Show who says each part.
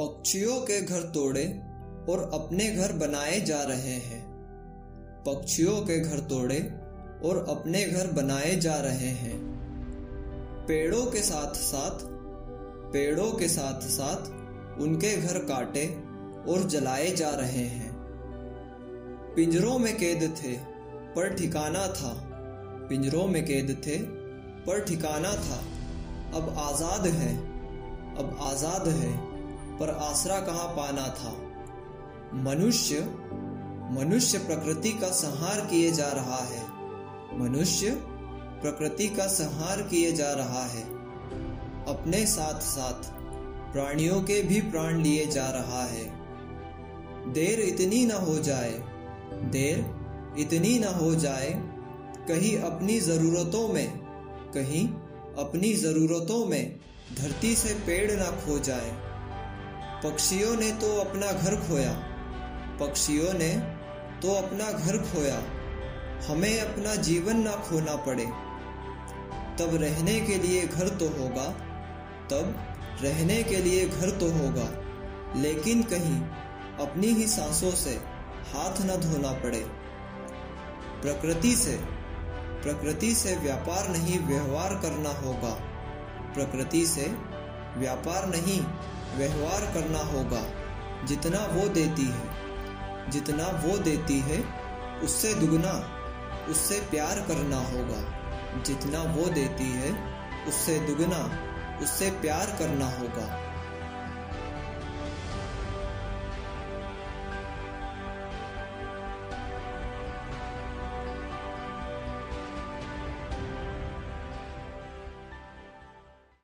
Speaker 1: पक्षियों के घर तोड़े और अपने घर बनाए जा रहे हैं। पक्षियों के घर तोड़े और अपने घर बनाए जा रहे हैं। पेड़ों के साथ साथ, पेड़ों के साथ साथ उनके घर काटे और जलाए जा रहे हैं। पिंजरों में कैद थे, पर ठिकाना था। पिंजरों में कैद थे, पर ठिकाना था। अब आज़ाद है, अब आज़ाद है। पर आसरा कहाँ पाना था? मनुष्य मनुष्य प्रकृति का संहार किए जा रहा है। मनुष्य प्रकृति का संहार किए जा रहा है। अपने साथ साथ प्राणियों के भी प्राण लिए जा रहा है। देर इतनी ना हो जाए, देर इतनी ना हो जाए, कहीं अपनी ज़रूरतों में, कहीं अपनी ज़रूरतों में धरती से पेड़ ना खो जाए। पक्षियों ने तो अपना घर खोया। पक्षियों ने तो अपना घर खोया। हमें अपना जीवन ना खोना पड़े। तब रहने के लिए घर तो होगा। तब रहने के लिए घर तो होगा। लेकिन कहीं अपनी ही सांसों से हाथ न धोना पड़े। प्रकृति से प्रकृति से व्यापार नहीं, व्यवहार करना होगा। प्रकृति से व्यापार नहीं व्यवहार करना होगा। जितना वो देती है, जितना वो देती है, उससे दुगना, उससे प्यार करना होगा। जितना वो देती है, उससे दुगना, उससे प्यार करना होगा।